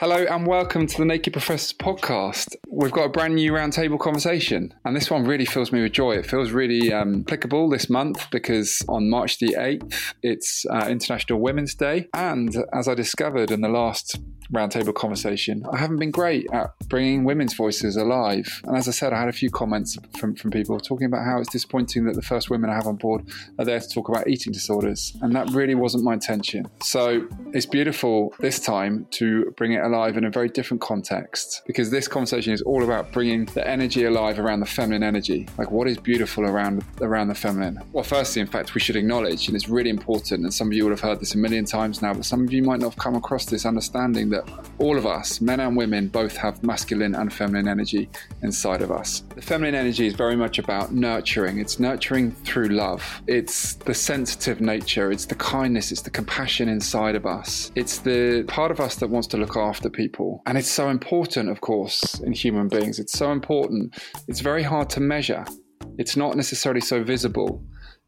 Hello and welcome to the Naked Professors podcast. We've got a brand new roundtable conversation, and this one really fills me with joy. It feels really um, applicable this month because on March the 8th, it's uh, International Women's Day. And as I discovered in the last roundtable conversation, I haven't been great at bringing women's voices alive. And as I said, I had a few comments from, from people talking about how it's disappointing that the first women I have on board are there to talk about eating disorders. And that really wasn't my intention. So it's beautiful this time to bring it alive in a very different context because this conversation is all about bringing the energy alive around the feminine energy. Like what is beautiful around around the feminine? Well, firstly, in fact, we should acknowledge, and it's really important, and some of you will have heard this a million times now, but some of you might not have come across this understanding that all of us, men and women, both have masculine and feminine energy inside of us. The feminine energy is very much about nurturing. It's nurturing through love. It's the sensitive nature, it's the kindness, it's the compassion inside of us. It's the part of us that wants to look after after people. And it's so important, of course, in human beings. It's so important. It's very hard to measure, it's not necessarily so visible.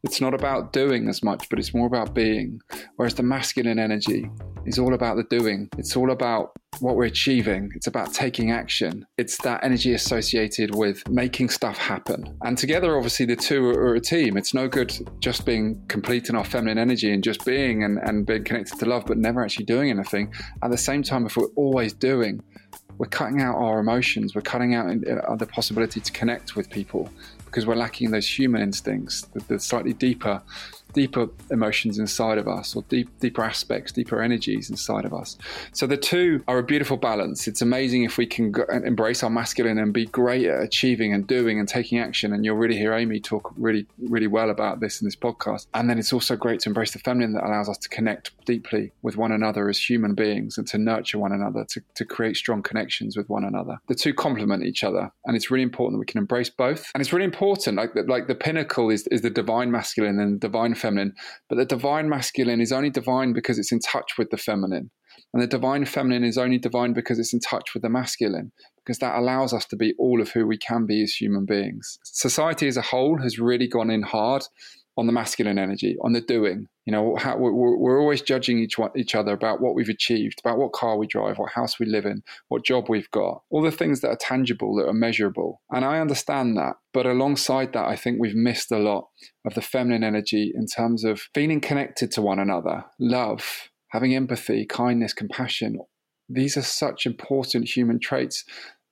It's not about doing as much, but it's more about being. Whereas the masculine energy is all about the doing. It's all about what we're achieving. It's about taking action. It's that energy associated with making stuff happen. And together, obviously, the two are a team. It's no good just being complete in our feminine energy and just being and, and being connected to love, but never actually doing anything. At the same time, if we're always doing, we're cutting out our emotions. We're cutting out the possibility to connect with people because we're lacking those human instincts, the, the slightly deeper deeper emotions inside of us or deep, deeper aspects, deeper energies inside of us. So the two are a beautiful balance. It's amazing if we can embrace our masculine and be great at achieving and doing and taking action. And you'll really hear Amy talk really, really well about this in this podcast. And then it's also great to embrace the feminine that allows us to connect deeply with one another as human beings and to nurture one another, to, to create strong connections with one another. The two complement each other. And it's really important that we can embrace both. And it's really important, like, like the pinnacle is, is the divine masculine and divine feminine, but the divine masculine is only divine because it's in touch with the feminine. And the divine feminine is only divine because it's in touch with the masculine, because that allows us to be all of who we can be as human beings. Society as a whole has really gone in hard on the masculine energy, on the doing. You know, how, we're, we're, always judging each one, each other about what we've achieved, about what car we drive, what house we live in, what job we've got, all the things that are tangible, that are measurable. And I understand that, but alongside that, I think we've missed a lot of the feminine energy in terms of feeling connected to one another, love, having empathy, kindness, compassion. These are such important human traits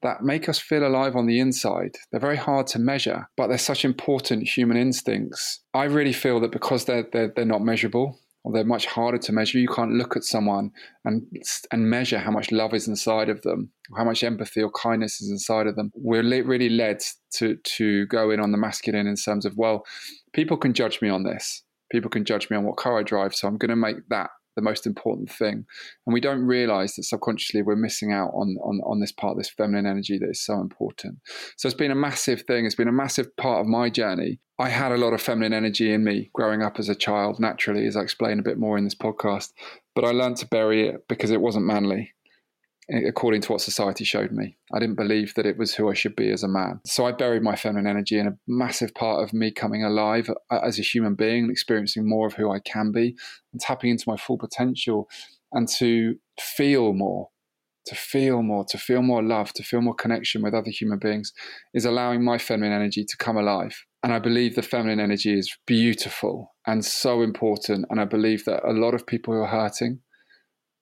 that make us feel alive on the inside. They're very hard to measure, but they're such important human instincts. I really feel that because they're, they're, they're not measurable, or they're much harder to measure. You can't look at someone and and measure how much love is inside of them, how much empathy or kindness is inside of them. We're really led to to go in on the masculine in terms of well, people can judge me on this. People can judge me on what car I drive, so I'm going to make that the most important thing. And we don't realize that subconsciously we're missing out on, on, on this part, this feminine energy that is so important. So it's been a massive thing. It's been a massive part of my journey. I had a lot of feminine energy in me growing up as a child, naturally, as I explain a bit more in this podcast. But I learned to bury it because it wasn't manly according to what society showed me. I didn't believe that it was who I should be as a man. So I buried my feminine energy in a massive part of me coming alive as a human being and experiencing more of who I can be and tapping into my full potential and to feel more. To feel more, to feel more love, to feel more connection with other human beings is allowing my feminine energy to come alive And I believe the feminine energy is beautiful and so important. And I believe that a lot of people who are hurting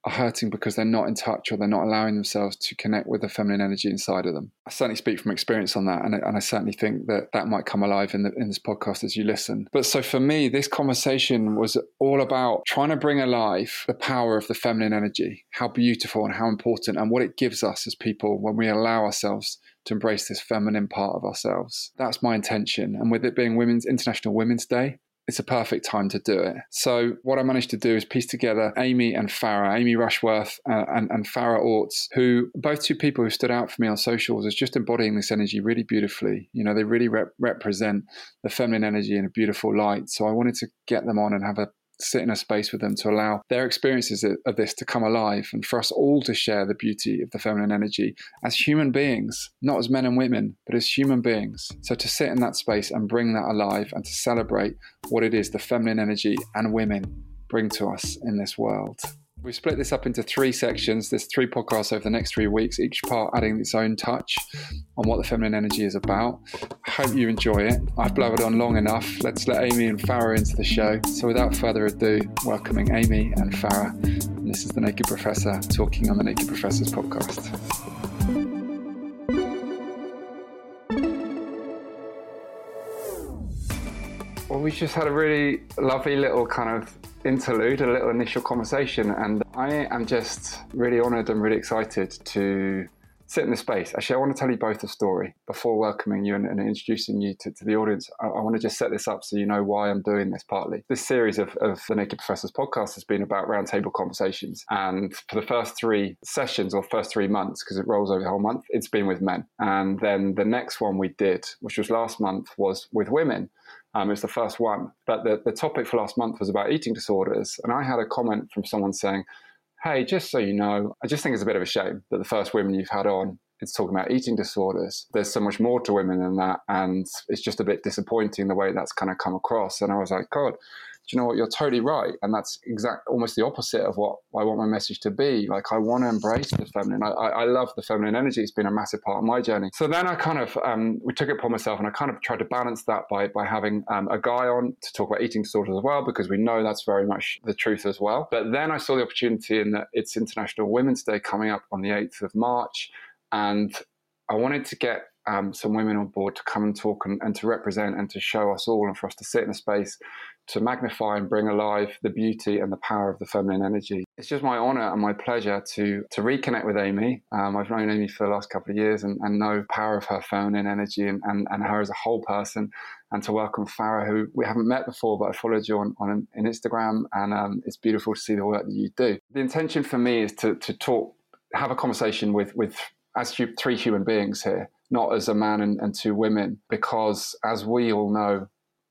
are hurting because they're not in touch or they're not allowing themselves to connect with the feminine energy inside of them. I certainly speak from experience on that, and, and I certainly think that that might come alive in, the, in this podcast as you listen. But so for me, this conversation was all about trying to bring alive the power of the feminine energy, how beautiful and how important, and what it gives us as people when we allow ourselves to embrace this feminine part of ourselves. That's my intention. And with it being Women's International Women's Day, it's a perfect time to do it. So what I managed to do is piece together Amy and Farah, Amy Rushworth uh, and, and Farah Orts, who both two people who stood out for me on socials as just embodying this energy really beautifully. You know, they really rep- represent the feminine energy in a beautiful light. So I wanted to get them on and have a sit in a space with them to allow their experiences of this to come alive and for us all to share the beauty of the feminine energy as human beings, not as men and women, but as human beings. So to sit in that space and bring that alive and to celebrate what it is the feminine energy and women bring to us in this world. We've split this up into three sections. There's three podcasts over the next three weeks, each part adding its own touch on what the feminine energy is about. I hope you enjoy it. I've blabbered on long enough. Let's let Amy and Farah into the show. So without further ado, welcoming Amy and Farah. And this is the Naked Professor talking on the Naked Professors podcast. Well, we just had a really lovely little kind of interlude, a little initial conversation, and I am just really honoured and really excited to sit in this space. Actually, I want to tell you both a story before welcoming you and, and introducing you to, to the audience. I, I, want to just set this up so you know why I'm doing this partly. This series of, of the Naked Professors podcast has been about roundtable conversations. And for the first three sessions or first three months, because it rolls over the whole month, it's been with men. And then the next one we did, which was last month, was with women. Um, it the first one. But the, the topic for last month was about eating disorders. And I had a comment from someone saying, Hey, just so you know, I just think it's a bit of a shame that the first women you've had on it's talking about eating disorders. There's so much more to women than that. And it's just a bit disappointing the way that's kind of come across. And I was like, God, do you know what? You're totally right. And that's exact, almost the opposite of what I want my message to be. Like, I want to embrace the feminine. I, I love the feminine energy. It's been a massive part of my journey. So then I kind of, um, we took it upon myself and I kind of tried to balance that by, by having um, a guy on to talk about eating disorders as well, because we know that's very much the truth as well. But then I saw the opportunity in that it's International Women's Day coming up on the 8th of March. And I wanted to get um, some women on board to come and talk and, and, to represent and to show us all and for us to sit in a space to magnify and bring alive the beauty and the power of the feminine energy. It's just my honor and my pleasure to to reconnect with Amy. Um, I've known Amy for the last couple of years and, and know the power of her feminine energy and, and, and her as a whole person. And to welcome Farah, who we haven't met before, but I followed you on, on, on Instagram, and um, it's beautiful to see the work that you do. The intention for me is to, to talk, have a conversation with, with as three human beings here, not as a man and, and two women, because as we all know,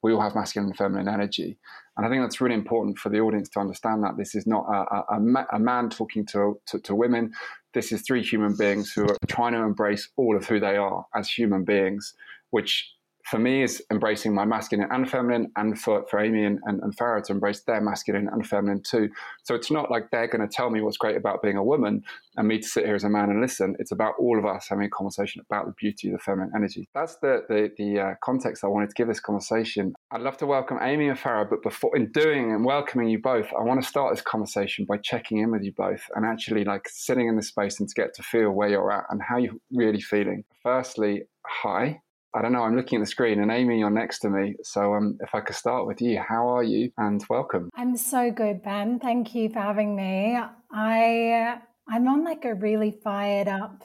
we all have masculine and feminine energy. And I think that's really important for the audience to understand that this is not a, a, a man talking to, to, to, women. This is three human beings who are trying to embrace all of who they are as human beings, which for me is embracing my masculine and feminine, and for, for Amy and, and, and Farah to embrace their masculine and feminine too. So it's not like they're going to tell me what's great about being a woman and me to sit here as a man and listen. It's about all of us having a conversation about the beauty of the feminine energy. That's the the, the uh, context I wanted to give this conversation. I'd love to welcome Amy and Farah, but before in doing and welcoming you both, I want to start this conversation by checking in with you both and actually like sitting in this space and to get to feel where you're at and how you're really feeling. Firstly, hi. I don't know. I'm looking at the screen, and Amy, you're next to me. So, um, if I could start with you, how are you? And welcome. I'm so good, Ben. Thank you for having me. I I'm on like a really fired up,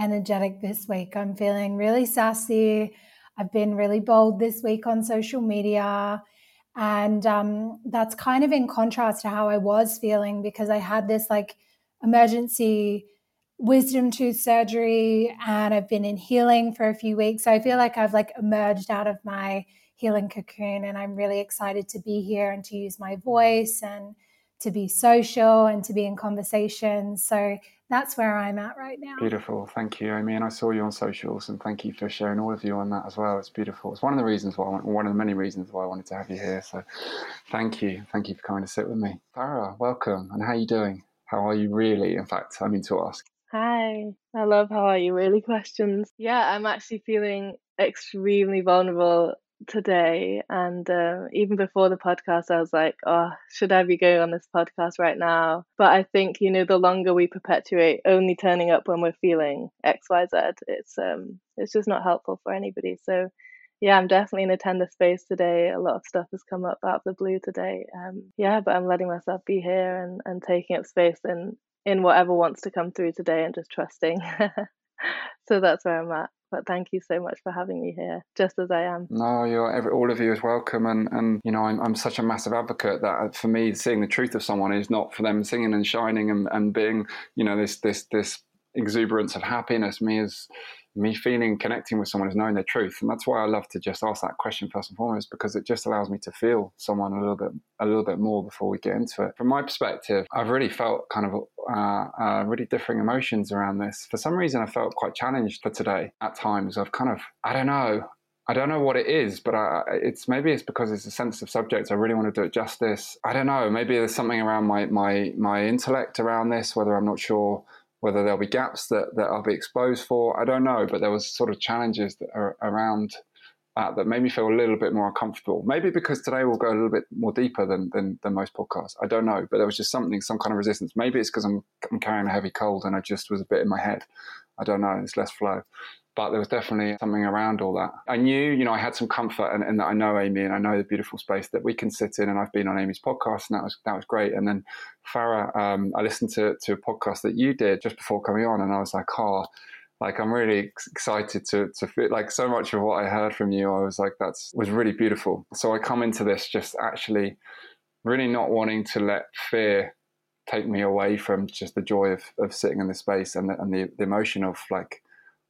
energetic this week. I'm feeling really sassy. I've been really bold this week on social media. And um, that's kind of in contrast to how I was feeling because I had this like emergency wisdom tooth surgery and I've been in healing for a few weeks. So I feel like I've like emerged out of my healing cocoon and I'm really excited to be here and to use my voice and to be social and to be in conversation. So that's where I'm at right now. Beautiful. Thank you, Amy. And I saw you on socials and thank you for sharing all of you on that as well. It's beautiful. It's one of the reasons why I want, one of the many reasons why I wanted to have you here. So thank you. Thank you for coming to sit with me. Farah, welcome. And how are you doing? How are you really? In fact, I mean to ask. Hi, I love how are you really questions. Yeah, I'm actually feeling extremely vulnerable today. And uh, even before the podcast, I was like, oh, should I be going on this podcast right now? But I think, you know, the longer we perpetuate only turning up when we're feeling X, Y, Z, it's um, it's just not helpful for anybody. So yeah, I'm definitely in a tender space today. A lot of stuff has come up out of the blue today. Um, yeah, but I'm letting myself be here and, and taking up space in in whatever wants to come through today and just trusting. so that's where I'm at. But thank you so much for having me here, just as I am. No, you're every, all of you is welcome, and and you know I'm, I'm such a massive advocate that uh, for me seeing the truth of someone is not for them singing and shining and, and being you know this this this exuberance of happiness. Me as me feeling connecting with someone is knowing their truth and that's why i love to just ask that question first and foremost because it just allows me to feel someone a little bit a little bit more before we get into it from my perspective i've really felt kind of uh, uh, really differing emotions around this for some reason i felt quite challenged for today at times i've kind of i don't know I don't know what it is, but I, it's maybe it's because it's a sensitive subject. I really want to do it justice. I don't know. Maybe there's something around my my my intellect around this, whether I'm not sure whether there'll be gaps that, that I'll be exposed for, I don't know. But there was sort of challenges that are around that that made me feel a little bit more uncomfortable. Maybe because today we'll go a little bit more deeper than, than, than most podcasts. I don't know. But there was just something, some kind of resistance. Maybe it's because I'm, I'm carrying a heavy cold and I just was a bit in my head. I don't know. It's less flow but there was definitely something around all that. I knew, you know, I had some comfort and, that I know Amy and I know the beautiful space that we can sit in. And I've been on Amy's podcast and that was that was great. And then Farah, um, I listened to to a podcast that you did just before coming on, and I was like, oh, like I'm really excited to to feel like so much of what I heard from you. I was like, that's was really beautiful. So I come into this just actually really not wanting to let fear take me away from just the joy of, of sitting in this space and the, and the, the emotion of like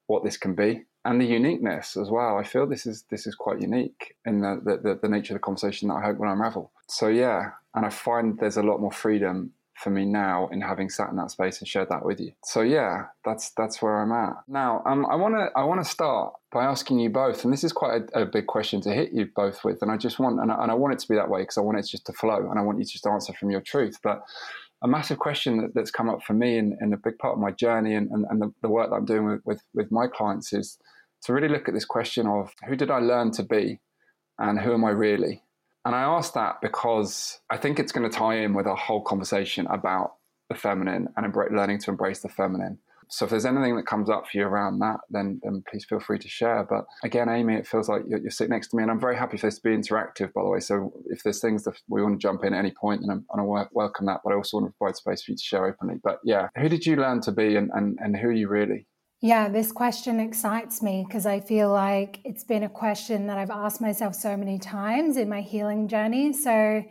what this can be and the uniqueness as well. I feel this is this is quite unique in the the, the nature of the conversation that I hope will unravel. So yeah, and I find there's a lot more freedom for me now in having sat in that space and shared that with you. So yeah, that's that's where I'm at now. Um, I want to I want to start by asking you both, and this is quite a, a, big question to hit you both with, and I just want and I, and I want it to be that way because I want it just to flow, and I want you to just answer from your truth, but a massive question that, that's come up for me and, and, a big part of my journey and, and, and the, the, work that I'm doing with, with, with my clients is to really look at this question of who did I learn to be and who am I really? And I ask that because I think it's going to tie in with our whole conversation about the feminine and learning to embrace the feminine. So if there's anything that comes up for you around that, then then please feel free to share. But again, Amy, it feels like you're, you're sitting next to me, and I'm very happy for this to be interactive. By the way, so if there's things that we want to jump in at any point, then I'm, I welcome that. But I also want to provide space for you to share openly. But yeah, who did you learn to be, and and, and who are you really? Yeah, this question excites me because I feel like it's been a question that I've asked myself so many times in my healing journey. So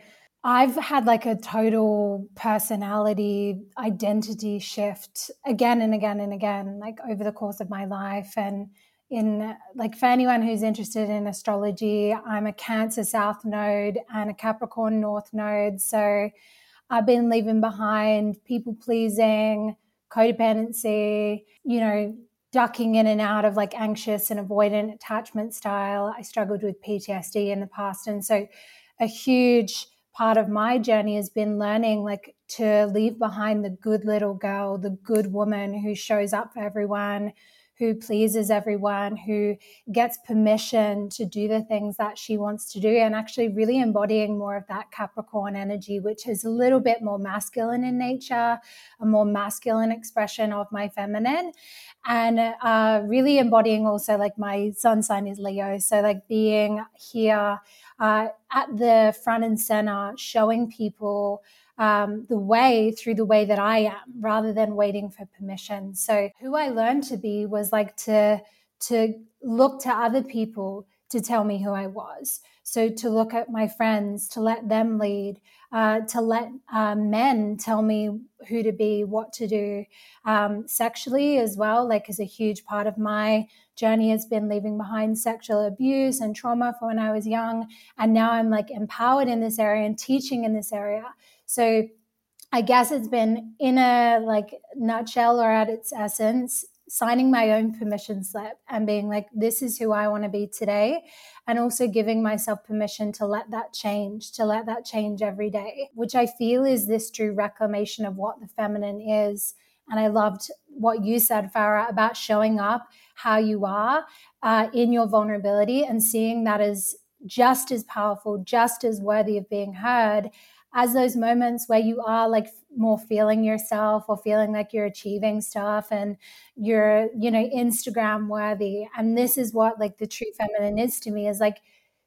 I've had like a total personality identity shift again and again and again, like over the course of my life. And in like for anyone who's interested in astrology, I'm a Cancer South node and a Capricorn North node. So I've been leaving behind people pleasing, codependency, you know, ducking in and out of like anxious and avoidant attachment style. I struggled with PTSD in the past. And so a huge part of my journey has been learning like to leave behind the good little girl, the good woman who shows up for everyone, who pleases everyone, who gets permission to do the things that she wants to do, and actually really embodying more of that Capricorn energy, which is a little bit more masculine in nature, a more masculine expression of my feminine, and uh, really embodying also like my sun sign is Leo. So, like being here uh, at the front and center, showing people um, the way through the way that I am, rather than waiting for permission. So, who I learned to be was like to to look to other people to tell me who I was. So, to look at my friends, to let them lead, uh, to let uh, men tell me who to be, what to do, um, sexually as well, like is a huge part of my journey has been leaving behind sexual abuse and trauma for when I was young. And now I'm like empowered in this area and teaching in this area. So I guess it's been in a like nutshell or at its essence, signing my own permission slip and being like, this is who I want to be today. And also giving myself permission to let that change, to let that change every day, which I feel is this true reclamation of what the feminine is. And I loved what you said, Farah, about showing up how you are uh, in your vulnerability and seeing that as just as powerful, just as worthy of being heard as those moments where you are like more feeling yourself or feeling like you're achieving stuff and you're you know instagram worthy. And this is what like the true feminine is to me is like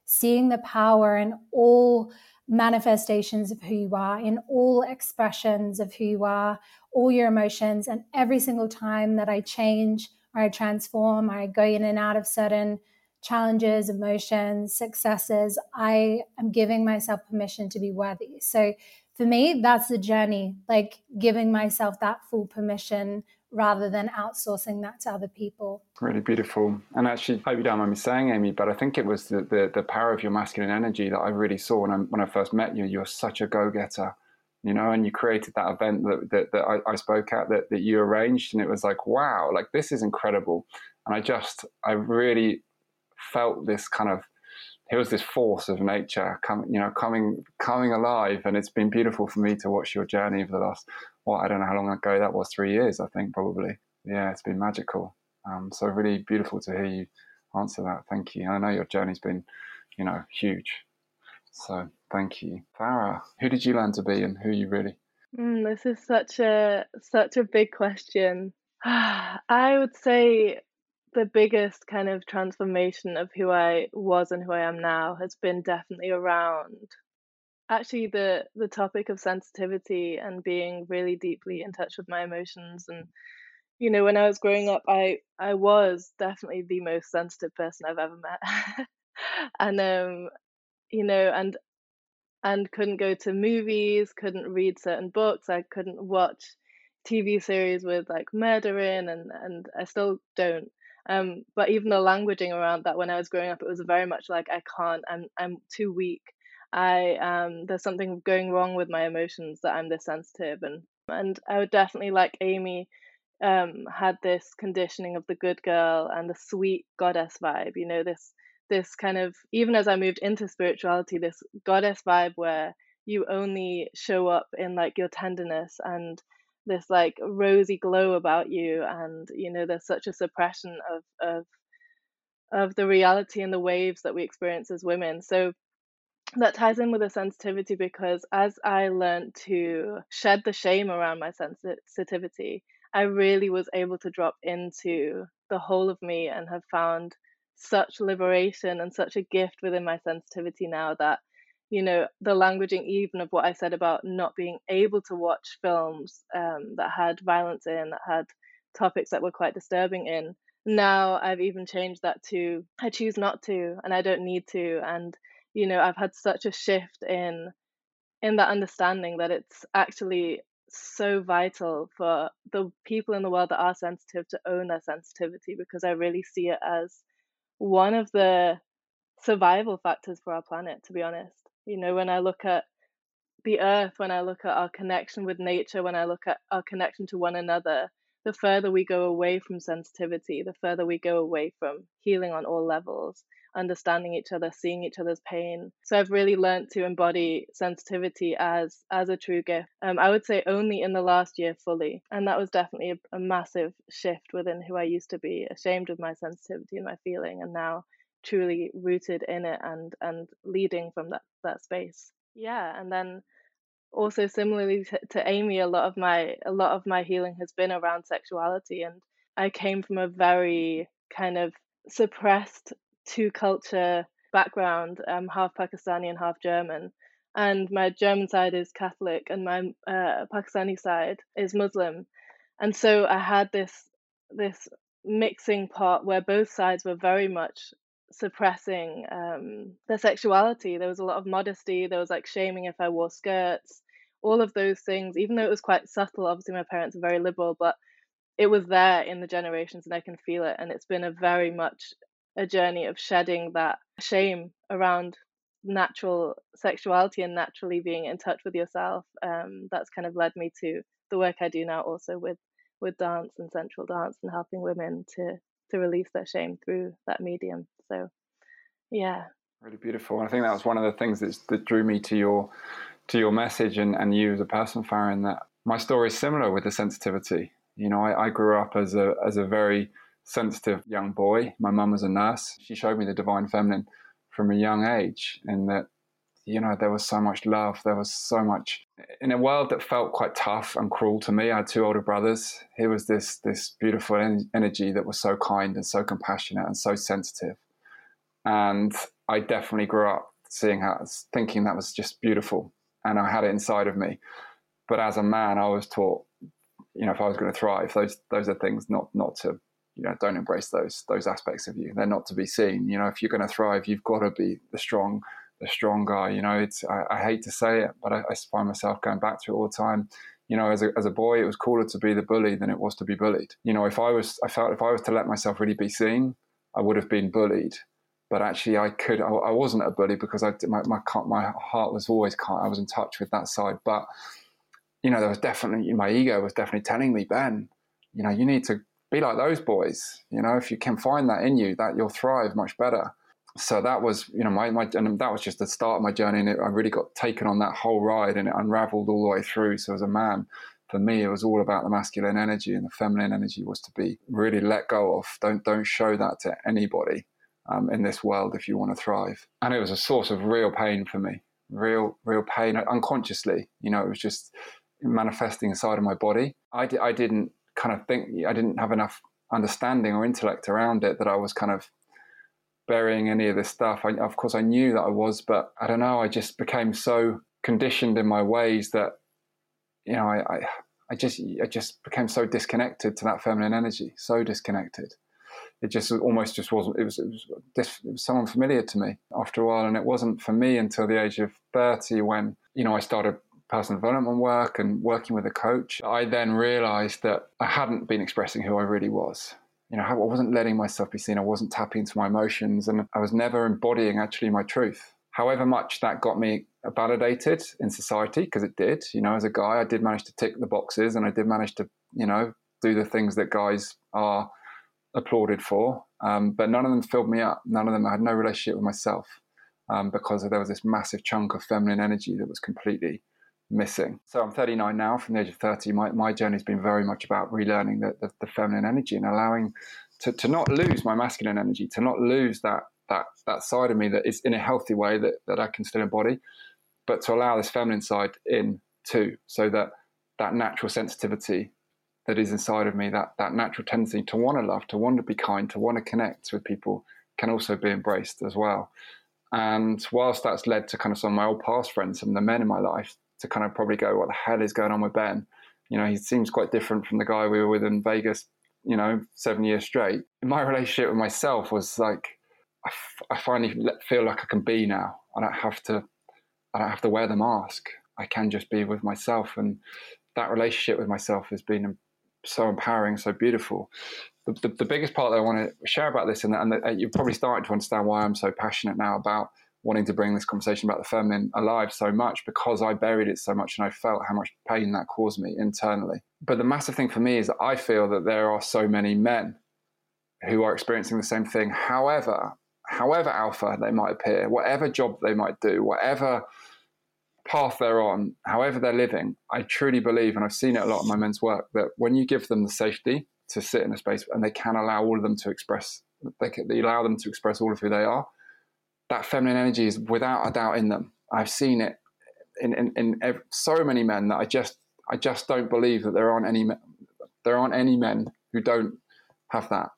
seeing the power in all manifestations of who you are in all expressions of who you are all your emotions and every single time that i change i transform i go in and out of certain challenges, emotions, successes, I am giving myself permission to be worthy. So for me, that's the journey, like giving myself that full permission rather than outsourcing that to other people. Really beautiful. And actually, I hope you don't mind me saying, Amy, but I think it was the, the, the power of your masculine energy that I really saw when I, when I first met you. You're such a go getter, you know, and you created that event that, that, that I, I spoke at that, that you arranged. And it was like, wow, like this is incredible. And I just, I really felt this kind of here was this force of nature coming, you know, coming coming alive, and it's been beautiful for me to watch your journey over the last. Well, I don't know how long ago that was. Three years, I think, probably. Yeah, it's been magical. Um, so really beautiful to hear you answer that. Thank you. I know your journey's been, you know, huge. So thank you, Farah. Who did you learn to be, and who are you really? Mm, this is such a such a big question. I would say the biggest kind of transformation of who I was and who I am now has been definitely around actually the the topic of sensitivity and being really deeply in touch with my emotions and you know when I was growing up I I was definitely the most sensitive person I've ever met and um you know and and couldn't go to movies couldn't read certain books I couldn't watch TV series with like murder in and and I still don't um, but even the languaging around that when I was growing up, it was very much like I can't. I'm I'm too weak. I um there's something going wrong with my emotions that I'm this sensitive and and I would definitely like Amy um had this conditioning of the good girl and the sweet goddess vibe, you know, this this kind of even as I moved into spirituality, this goddess vibe where you only show up in like your tenderness and this like rosy glow about you and you know there's such a suppression of of of the reality and the waves that we experience as women. So that ties in with the sensitivity because as i learned to shed the shame around my sensitivity i really was able to drop into the whole of me and have found such liberation and such a gift within my sensitivity now that you know the languaging even of what i said about not being able to watch films um, that had violence in that had topics that were quite disturbing in now i've even changed that to i choose not to and i don't need to and you know i've had such a shift in in that understanding that it's actually so vital for the people in the world that are sensitive to own their sensitivity because i really see it as one of the survival factors for our planet to be honest. You know, when I look at the earth, when I look at our connection with nature, when I look at our connection to one another, the further we go away from sensitivity, the further we go away from healing on all levels, understanding each other, seeing each other's pain. So I've really learned to embody sensitivity as as a true gift. Um, I would say only in the last year fully, and that was definitely a, a massive shift within who I used to be, ashamed of my sensitivity and my feeling, and now truly rooted in it and and leading from that that space yeah and then also similarly to, to amy a lot of my a lot of my healing has been around sexuality and i came from a very kind of suppressed two culture background um half pakistani and half german and my german side is catholic and my uh, pakistani side is muslim and so i had this this mixing pot where both sides were very much suppressing um, their sexuality. There was a lot of modesty. There was like shaming if I wore skirts. All of those things, even though it was quite subtle. Obviously, my parents are very liberal, but it was there in the generations, and I can feel it. And it's been a very much a journey of shedding that shame around natural sexuality and naturally being in touch with yourself. Um, that's kind of led me to the work I do now, also with with dance and sensual dance and helping women to to release their shame through that medium. So, yeah. Really beautiful. I think that was one of the things that, that drew me to your to your message and, and you as a person, Farah, that my story is similar with the sensitivity. You know, I, I grew up as a as a very sensitive young boy. My mum was a nurse. She showed me the divine feminine from a young age, and that you know there was so much love, there was so much in a world that felt quite tough and cruel to me. I had two older brothers. Here was this this beautiful en- energy that was so kind and so compassionate and so sensitive, and I definitely grew up seeing how thinking that was just beautiful, and I had it inside of me. But as a man, I was taught, you know, if I was going to thrive, those those are things not not to you know don't embrace those those aspects of you. They're not to be seen. You know if you're going to thrive you've got to be the strong the strong guy you know? It's i, I hate to say it but I, I, find myself going back to it all the time. You know as a, as a boy it was cooler to be the bully than it was to be bullied. You know if i was i felt if i was to let myself really be seen i would have been bullied. But actually i could i, I wasn't a bully because i my, my my heart was always i was in touch with that side. But you know there was definitely my ego was definitely telling me ben you know you need to be like those boys. You know, if you can find that in you, that you'll thrive much better. So that was, you know, my, my and that was just the start of my journey. And it, I really got taken on that whole ride and it unraveled all the way through. So as a man, for me, it was all about the masculine energy and the feminine energy was to be really let go of. Don't, don't show that to anybody um, in this world if you want to thrive. And it was a source of real pain for me, real, real pain unconsciously. You know, it was just manifesting inside of my body. I, di- I didn't kind of think I didn't have enough understanding or intellect around it that I was kind of burying any of this stuff. I, of course, I knew that I was, but I don't know. I just became so conditioned in my ways that you know I, I, I just I just became so disconnected to that feminine energy, so disconnected. It just almost just wasn't. It was it was, it was someone familiar to me after a while, and it wasn't for me until the age of thirty when you know I started personal development work and working with a coach, I then realized that I hadn't been expressing who I really was. You know, I wasn't letting myself be seen. I wasn't tapping into my emotions and I was never embodying actually my truth. However much that got me validated in society, because it did, you know, as a guy, I did manage to tick the boxes and I did manage to, you know, do the things that guys are applauded for. Um, but none of them filled me up. None of them, I had no relationship with myself um, because there was this massive chunk of feminine energy that was completely missing. So I'm 39 now. From the age of 30, my, my journey has been very much about relearning the, the, the feminine energy and allowing to, to not lose my masculine energy, to not lose that that that side of me that is in a healthy way that, that I can still embody, but to allow this feminine side in too, so that that natural sensitivity that is inside of me, that that natural tendency to want to love, to want to be kind, to want to connect with people, can also be embraced as well. And whilst that's led to kind of some of my old past friends, some of the men in my life, to kind of probably go, what the hell is going on with Ben? You know, he seems quite different from the guy we were with in Vegas, you know, seven years straight. My relationship with myself was like, I, f- I finally feel like I can be now. I don't have to, I don't have to wear the mask. I can just be with myself. And that relationship with myself has been so empowering, so beautiful. The, the, the biggest part that I want to share about this, and, and you're probably starting to understand why I'm so passionate now about wanting to bring this conversation about the feminine alive so much because I buried it so much and I felt how much pain that caused me internally. But the massive thing for me is that I feel that there are so many men who are experiencing the same thing. However, however alpha they might appear, whatever job they might do, whatever path they're on, however they're living, I truly believe, and I've seen it a lot in my men's work, that when you give them the safety to sit in a space and they can allow all of them to express, they, can, they allow them to express all of who they are, that feminine energy is without a doubt in them. I've seen it in, in, in ev- so many men that I just I just don't believe that there aren't any there aren't any men who don't have that.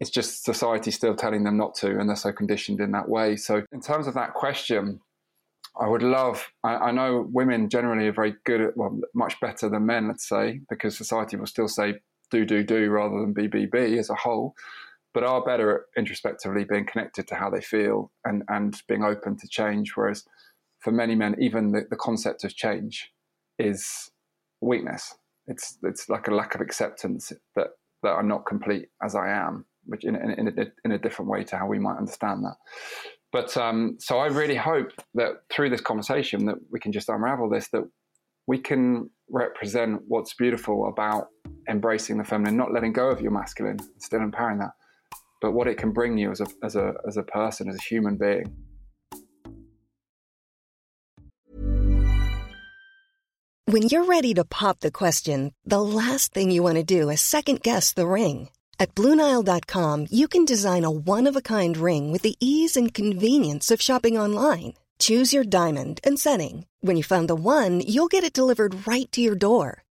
It's just society still telling them not to, and they're so conditioned in that way. So, in terms of that question, I would love. I, I know women generally are very good at, well, much better than men, let's say, because society will still say do do do rather than be be be as a whole but are better at introspectively being connected to how they feel and, and being open to change. Whereas for many men, even the, the concept of change is weakness. It's, it's like a lack of acceptance that, that I'm not complete as I am, which in, in, in, a, in a different way to how we might understand that. But um, so I really hope that through this conversation that we can just unravel this, that we can represent what's beautiful about embracing the feminine, not letting go of your masculine, still empowering that but what it can bring you as a as a as a person, as a human being. When you're ready to pop the question, the last thing you want to do is second guess the ring. At Bluenile.com, you can design a one of a kind ring with the ease and convenience of shopping online. Choose your diamond and setting. When you find the one, you'll get it delivered right to your door.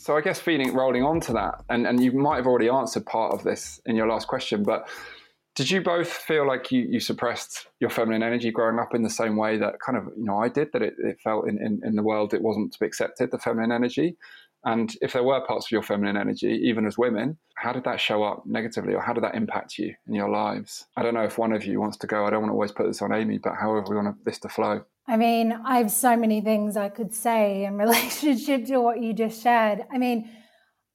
So I guess feeling rolling on to that, and, and you might have already answered part of this in your last question, but did you both feel like you, you suppressed your feminine energy growing up in the same way that kind of you know I did that it, it felt in, in, in the world it wasn't to be accepted the feminine energy and if there were parts of your feminine energy even as women how did that show up negatively or how did that impact you in your lives? I don't know if one of you wants to go. I don't want to always put this on Amy but however we want this to flow? I mean, I have so many things I could say in relationship to what you just shared. I mean,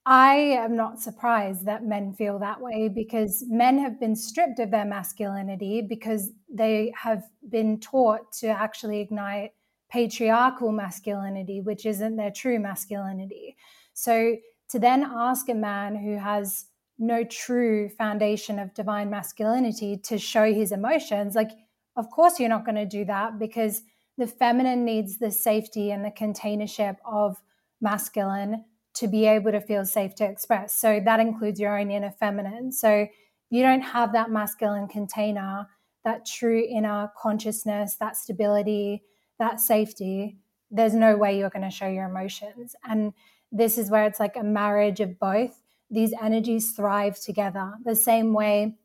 I am not surprised that men feel that way because men have been stripped of their masculinity because they have been taught to actually ignite patriarchal masculinity, which isn't their true masculinity. So to then ask a man who has no true foundation of divine masculinity to show his emotions, like, of course, you're not going to do that because the feminine needs the safety and the containership of masculine to be able to feel safe to express. So that includes your own inner feminine. So you don't have that masculine container, that true inner consciousness, that stability, that safety, there's no way you're going to show your emotions. And this is where it's like a marriage of both. These energies thrive together the same way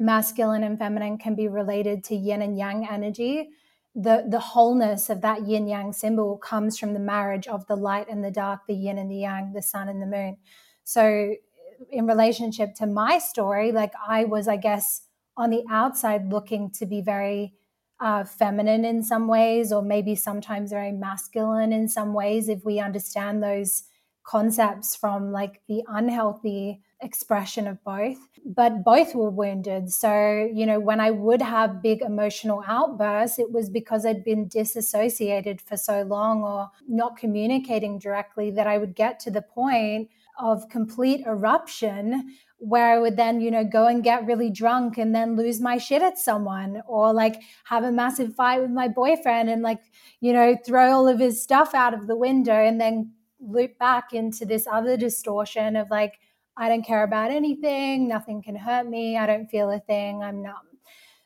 masculine and feminine can be related to yin and yang energy the the wholeness of that yin yang symbol comes from the marriage of the light and the dark the yin and the yang the sun and the moon so in relationship to my story like i was i guess on the outside looking to be very uh, feminine in some ways or maybe sometimes very masculine in some ways if we understand those concepts from like the unhealthy expression of both, but both were wounded. So, you know, when I would have big emotional outbursts, it was because I'd been disassociated for so long or not communicating directly that I would get to the point of complete eruption where I would then, you know, go and get really drunk and then lose my shit at someone or like have a massive fight with my boyfriend and like, you know, throw all of his stuff out of the window and then loop back into this other distortion of like, I don't care about anything, nothing can hurt me, I don't feel a thing, I'm numb.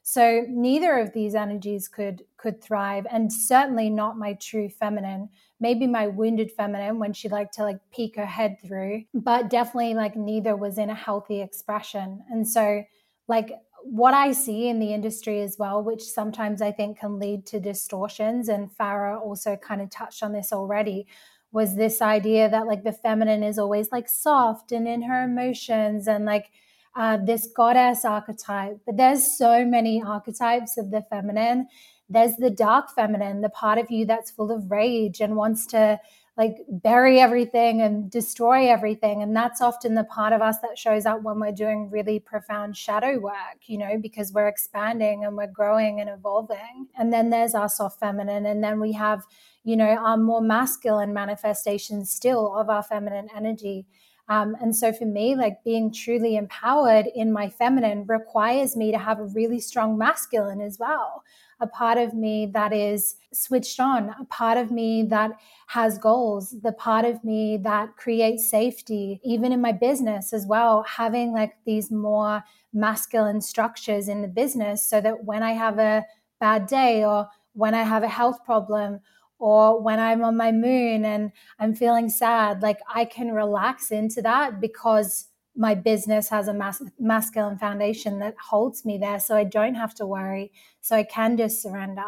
So neither of these energies could could thrive and certainly not my true feminine. Maybe my wounded feminine when she liked to like peek her head through, but definitely like neither was in a healthy expression. And so like what I see in the industry as well, which sometimes I think can lead to distortions, and Farah also kind of touched on this already, was this idea that like the feminine is always like soft and in her emotions and like uh, this goddess archetype. But there's so many archetypes of the feminine. There's the dark feminine, the part of you that's full of rage and wants to like bury everything and destroy everything. And that's often the part of us that shows up when we're doing really profound shadow work, you know, because we're expanding and we're growing and evolving. And then there's our soft feminine. And then we have, you know, our more masculine manifestations still of our feminine energy. Um, and so for me, like being truly empowered in my feminine requires me to have a really strong masculine as well. A part of me that is switched on, a part of me that has goals, the part of me that creates safety, even in my business as well, having like these more masculine structures in the business so that when I have a bad day or when I have a health problem or when I'm on my moon and I'm feeling sad, like I can relax into that because my business has a mas- masculine foundation that holds me there. So I don't have to worry. So I can just surrender.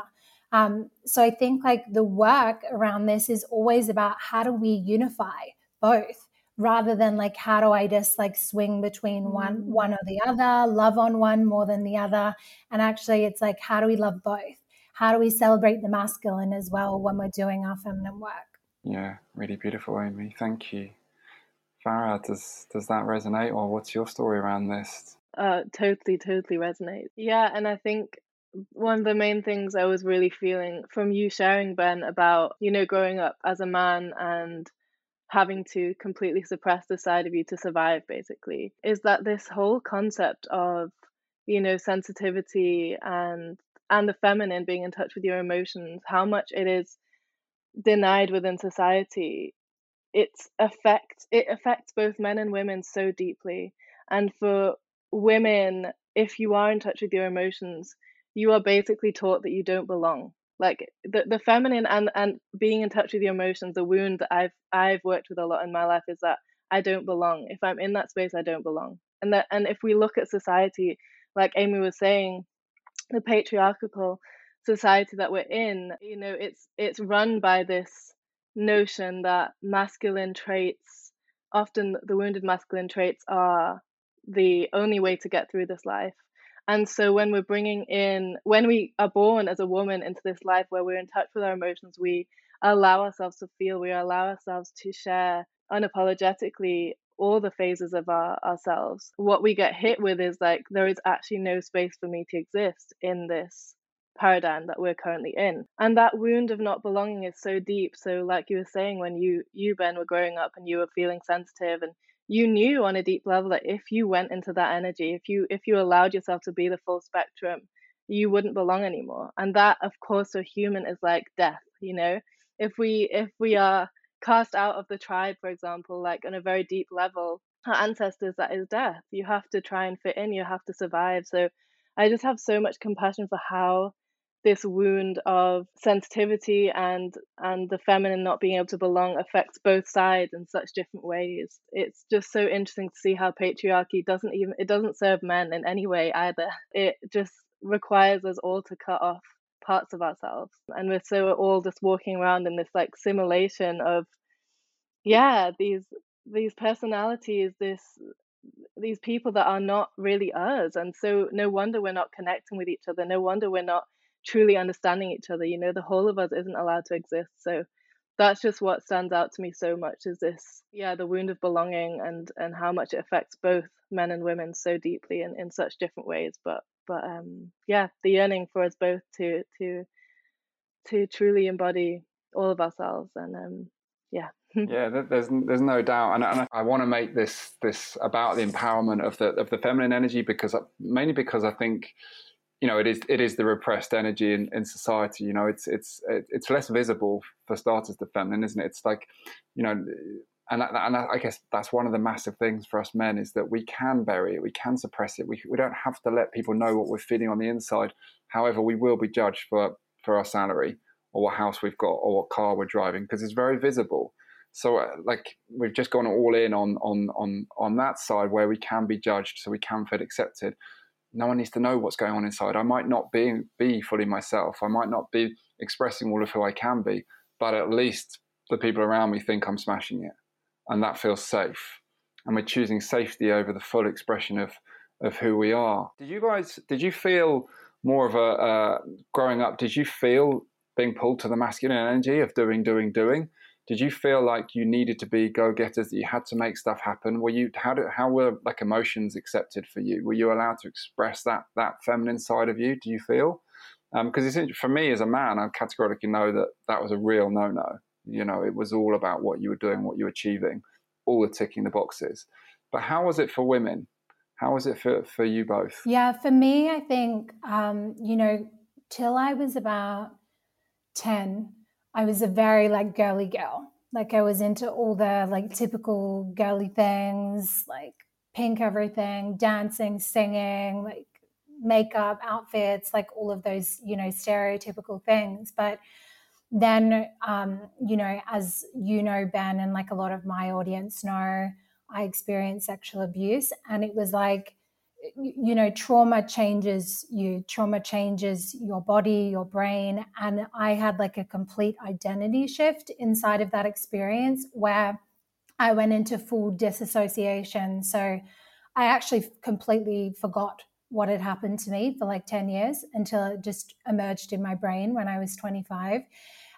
Um, so I think like the work around this is always about how do we unify both rather than like how do I just like swing between one mm. one or the other, love on one more than the other. And actually it's like how do we love both? how do we celebrate the masculine as well when we're doing our feminine work? Yeah, really beautiful, Amy. Thank you. Farah, does does that resonate, or what's your story around this? Uh, totally, totally resonates. Yeah, and I think one of the main things I was really feeling from you sharing, Ben, about you know growing up as a man and having to completely suppress the side of you to survive, basically, is that this whole concept of you know sensitivity and and the feminine being in touch with your emotions how much it is denied within society it's affect it affects both men and women so deeply. And for women if you are in touch with your emotions you are basically taught that you don't belong. Like the, the feminine and and being in touch with your emotions the wound that i've i've worked with a lot in my life is that i don't belong. If i'm in that space i don't belong. And that and if we look at society like amy was saying the patriarchal society that we're in you know it's it's run by this notion that masculine traits often the wounded masculine traits are the only way to get through this life. And so when we're bringing in when we are born as a woman into this life where we're in touch with our emotions we allow ourselves to feel we allow ourselves to share unapologetically all the phases of our ourselves what we get hit with is like there is actually no space for me to exist in this paradigm that we're currently in. And that wound of not belonging is so deep. So like you were saying when you you ben were growing up and you were feeling sensitive and you knew on a deep level that if you went into that energy if you if you allowed yourself to be the full spectrum you wouldn't belong anymore. And that of course a human is like death you know? If we if we are cast out of the tribe, for example, like on a very deep level, our ancestors, that is death. You have to try and fit in, you have to survive. So I just have so much compassion for how this wound of sensitivity and and the feminine not being able to belong affects both sides in such different ways. It's just so interesting to see how patriarchy doesn't even it doesn't serve men in any way either. It just requires us all to cut off parts of ourselves. And we're so all just walking around in this like simulation of yeah these these personalities this these people that are not really us. And so no wonder we're not connecting with each other. No wonder we're not truly understanding each other you know the whole of us isn't allowed to exist. So that's just what stands out to me so much is this yeah the wound of belonging and and how much it affects both men and women so deeply and in such different ways. But but um yeah the yearning for us both to to to truly embody all of ourselves and um yeah. Yeah there's there's no doubt. And, and I want to make this this about the empowerment of the of the feminine energy because mainly because I think you know it is it is the repressed energy in, in society you know it's it's it's less visible for starters the feminine isn't it it's like you know and, and I guess that's one of the massive things for us men is that we can bury it, we can suppress it. We, we don't have to let people know what we're feeling on the inside. However, we will be judged for, for our salary or what house we've got or what car we're driving because it's very visible. So, uh, like, we've just gone all in on on on on that side where we can be judged, so we can feel accepted. No one needs to know what's going on inside. I might not be be fully myself. I might not be expressing all of who I can be, but at least the people around me think I'm smashing it and that feels safe. And we're choosing safety over the full expression of of who we are. Did you guys? Did you feel more of a uh, growing up? Did you feel being pulled to the masculine energy of doing, doing, doing? Did you feel like you needed to be go getters? That you had to make stuff happen? Were you how did how were like emotions accepted for you? Were you allowed to express that that feminine side of you? Do you feel? Because um, for me as a man, I categorically know that that was a real no no. You know, it was all about what you were doing, what you were achieving. all the ticking the boxes. But how was it for women? How was it for, for you both? Yeah, for me, I think, um, you know, till I was about 10, I was a very like girly girl. Like I was into all the like typical girly things, like pink everything, dancing, singing, like makeup, outfits, like all of those, you know, stereotypical things. But then, um, you know, as you know, Ben, and like a lot of my audience know, I experienced sexual abuse. And it was like, you know, trauma changes you, trauma changes your body, your brain. And I had like a complete identity shift inside of that experience where I went into full disassociation. So I actually completely forgot what had happened to me for like 10 years until it just emerged in my brain when I was 25.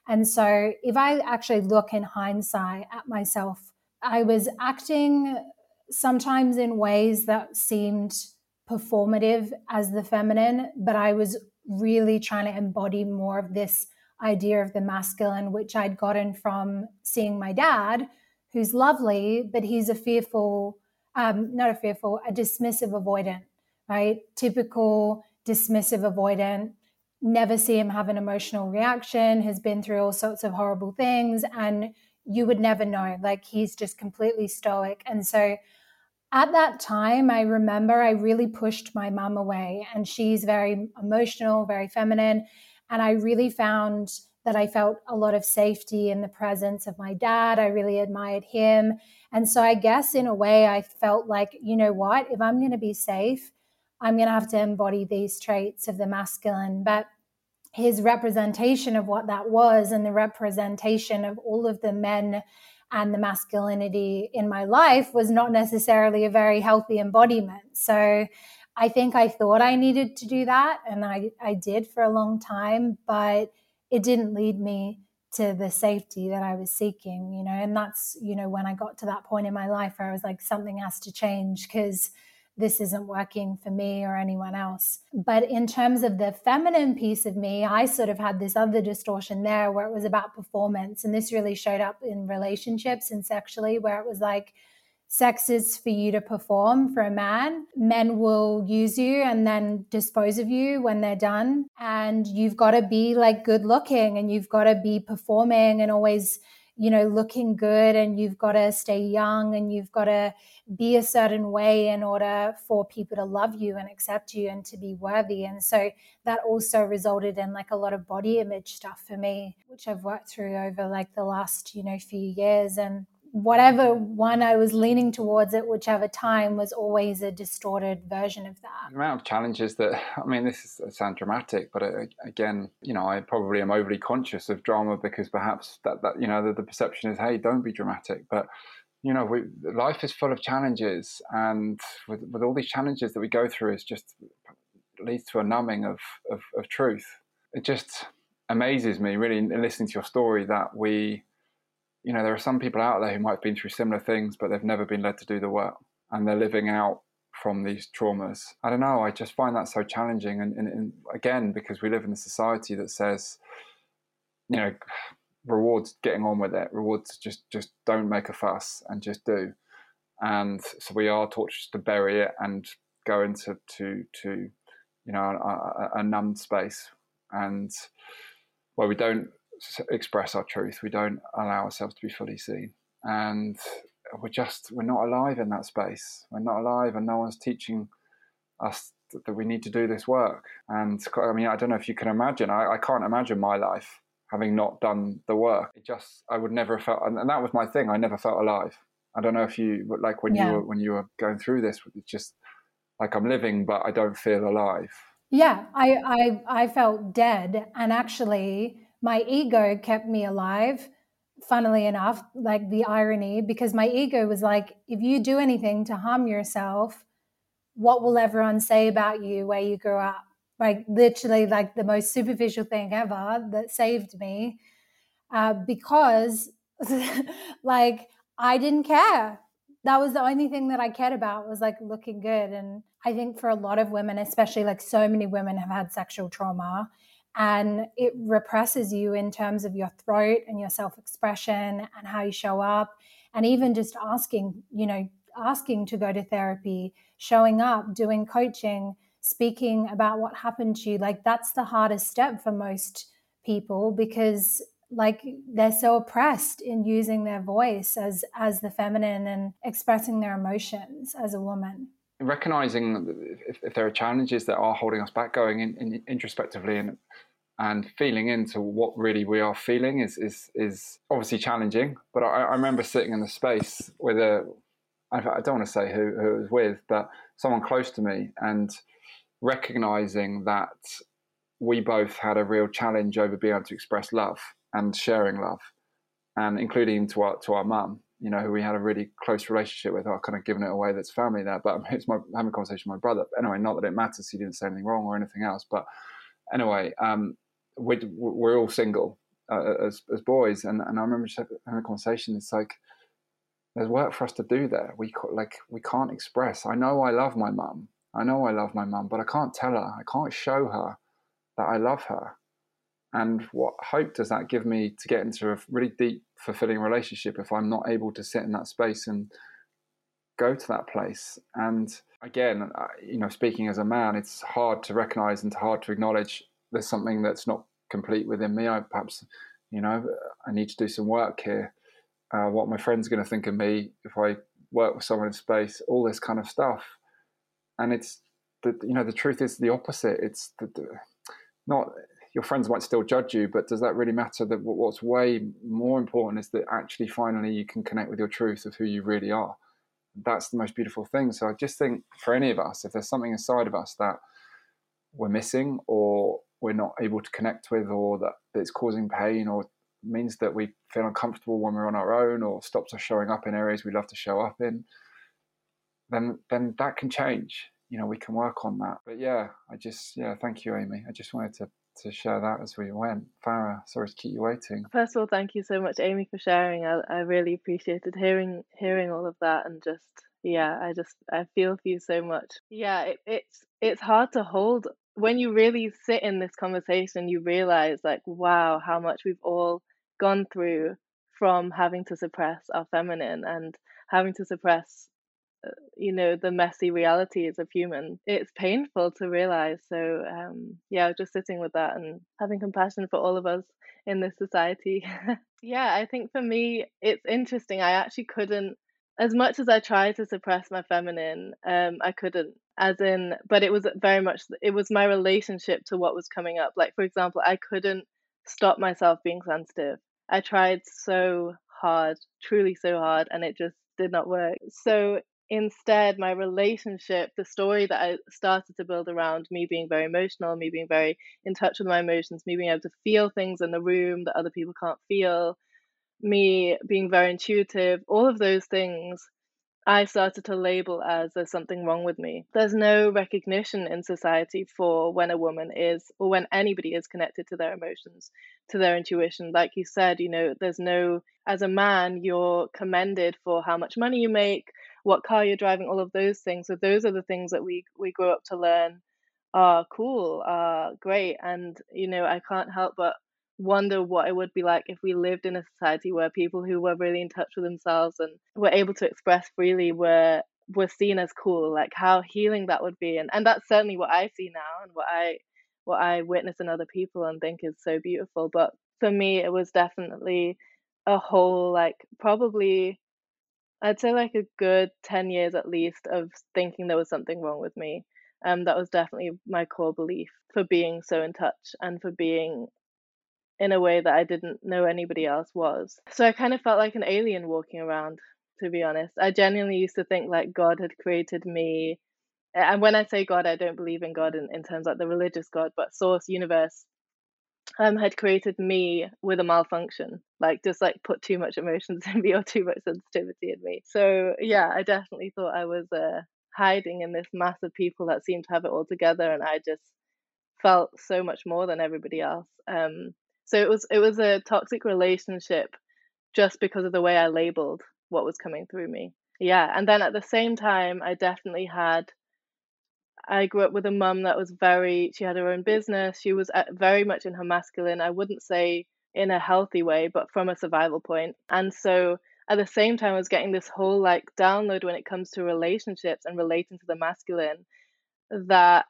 And so if I actually look in hindsight at myself, I was acting sometimes in ways that seemed performative as the feminine, but I was really trying to embody more of this idea of the masculine, which I'd gotten from seeing my dad, who's lovely, but he's a fearful, um, not a fearful, a dismissive avoidant right? Typical dismissive avoidant, never see him have an emotional reaction, has been through all sorts of horrible things, and you would never know. Like he's just completely stoic. And so at that time, I remember I really pushed my mom away, and she's very emotional, very feminine. And I really found that I felt a lot of safety in the presence of my dad. I really admired him. And so I guess in a way, I felt like, you know what, if I'm going to be safe, I'm going to have to embody these traits of the masculine. But his representation of what that was and the representation of all of the men and the masculinity in my life was not necessarily a very healthy embodiment. So I think I thought I needed to do that, and I, I did for a long time, but it didn't lead me to the safety that I was seeking, you know. And that's, you know, when I got to that point in my life where I was like, something has to change because this isn't working for me or anyone else. But in terms of the feminine piece of me, I sort of had this other distortion there where it was about performance. And this really showed up in relationships and sexually, where it was like, sex is for you to perform for a man. Men will use you and then dispose of you when they're done. And you've got to be like good looking and you've got to be performing and always you know, looking good and you've got to stay young and you've got to be a certain way in order for people to love you and accept you and to be worthy. And so that also resulted in like a lot of body image stuff for me, which I've worked through over like the last, you know, few years. And whatever one I was leaning towards at whichever time was always a distorted version of that. The amount of challenges that, I mean, this is, sound dramatic, but uh, again, you know, I probably am overly conscious of drama because perhaps that, that you know, the, the perception is, hey, don't be dramatic. But, you know, we, life is full of challenges. And with, with all these challenges that we go through, is just leads to a numbing of, of, of truth. It just amazes me, really, listening to your story, that we, you know, there are some people out there who might have been through similar things, but they've never been led to do the work and they're living out from these traumas. I don't know. I just find that so challenging. And, and, and again, because we live in a society that says, you know, rewards getting on with it, rewards just, just don't make a fuss and just do. And so we are taught just to bury it and go into to, to you know, a, a, a numbed space and where we don't express our truth. We don't allow ourselves to be fully seen, and we're just we're not alive in that space. We're not alive, and no one's teaching us that we need to do this work. And I mean, I don't know if you can imagine. I, I can't imagine my life having not done the work. It just I would never have felt, and, and that was my thing. I never felt alive. I don't know if you like when yeah. you were when you were going through this. It's just like I'm living, but I don't feel alive. Yeah, I I I felt dead, and actually my ego kept me alive funnily enough like the irony because my ego was like if you do anything to harm yourself what will everyone say about you where you grew up? Like literally like the most superficial thing ever that saved me uh, because like i didn't care. That was the only thing that i cared about was like looking good and i think for a lot of women especially like so many women have had sexual trauma and it represses you in terms of your throat and your self expression and how you show up. and even just asking, you know, asking to go to therapy, showing up, doing coaching, speaking about what happened to you, like that's the hardest step for most people because like they're so oppressed in using their voice as as the feminine and expressing their emotions as a woman recognizing if, if there are challenges that are holding us back going in, in introspectively and and feeling into what really we are feeling is is is obviously challenging but i, I remember sitting in the space with a I don't want to say who, who was with, but someone close to me, and recognizing that we both had a real challenge over being able to express love and sharing love, and including to our to our mum, you know, who we had a really close relationship with. I've kind of given it away that's family there, but it's my having a conversation with my brother. Anyway, not that it matters. He didn't say anything wrong or anything else, but anyway, um, we're, we're all single uh, as as boys, and, and I remember just having a conversation. It's like there's work for us to do there. We like we can't express. I know I love my mum. I know I love my mum, but I can't tell her. I can't show her that I love her and what hope does that give me to get into a really deep fulfilling relationship if i'm not able to sit in that space and go to that place and again you know speaking as a man it's hard to recognize and hard to acknowledge there's something that's not complete within me i perhaps you know i need to do some work here uh, what my friends are going to think of me if i work with someone in space all this kind of stuff and it's the you know the truth is the opposite it's the, the not your friends might still judge you, but does that really matter? That what's way more important is that actually finally you can connect with your truth of who you really are. That's the most beautiful thing. So I just think for any of us, if there's something inside of us that we're missing or we're not able to connect with or that it's causing pain or means that we feel uncomfortable when we're on our own or stops us showing up in areas we love to show up in, then then that can change. You know, we can work on that. But yeah, I just yeah, thank you, Amy. I just wanted to to share that as we went. Farah, sorry to keep you waiting. First of all, thank you so much, Amy, for sharing. I, I really appreciated hearing hearing all of that and just yeah, I just I feel for you so much. Yeah, it, it's it's hard to hold when you really sit in this conversation. You realize like wow, how much we've all gone through from having to suppress our feminine and having to suppress uh, you know the messy realities of human it's painful to realize so um yeah just sitting with that and having compassion for all of us in this society yeah i think for me it's interesting i actually couldn't as much as i tried to suppress my feminine um i couldn't as in but it was very much it was my relationship to what was coming up. Like for example i couldn't stop myself being sensitive. I tried so hard truly so hard and it just did not work. So instead my relationship the story that i started to build around me being very emotional me being very in touch with my emotions me being able to feel things in the room that other people can't feel me being very intuitive all of those things I started to label as there's something wrong with me. There's no recognition in society for when a woman is, or when anybody is connected to their emotions, to their intuition. Like you said, you know, there's no, as a man, you're commended for how much money you make, what car you're driving, all of those things. So those are the things that we we grow up to learn are cool, are great. And, you know, I can't help but wonder what it would be like if we lived in a society where people who were really in touch with themselves and were able to express freely were were seen as cool like how healing that would be. And and that's certainly what i see now and what i what i witness in other people and think is so beautiful. But for me it was definitely a whole like probably i'd say like a good 10 years at least of thinking there was something wrong with me. Um that was definitely my core belief for being so in touch and for being in a way that I didn't know anybody else was. So I kind of felt like an alien walking around, to be honest. I genuinely used to think like God had created me. And when I say God, I don't believe in God in, in terms like the religious God, but source, universe, um, had created me with a malfunction, like just like put too much emotions in me or too much sensitivity in me. So yeah, I definitely thought I was uh, hiding in this mass of people that seemed to have it all together, and I just felt so much more than everybody else. Um, so it was it was a toxic relationship just because of the way I labeled what was coming through me. Yeah, and then at the same time I definitely had I grew up with a mum that was very she had her own business. She was uh, very much in her masculine. I wouldn't say in a healthy way, but from a survival point. And so at the same time, I was getting this whole like download when it comes to relationships and relating to the masculine that,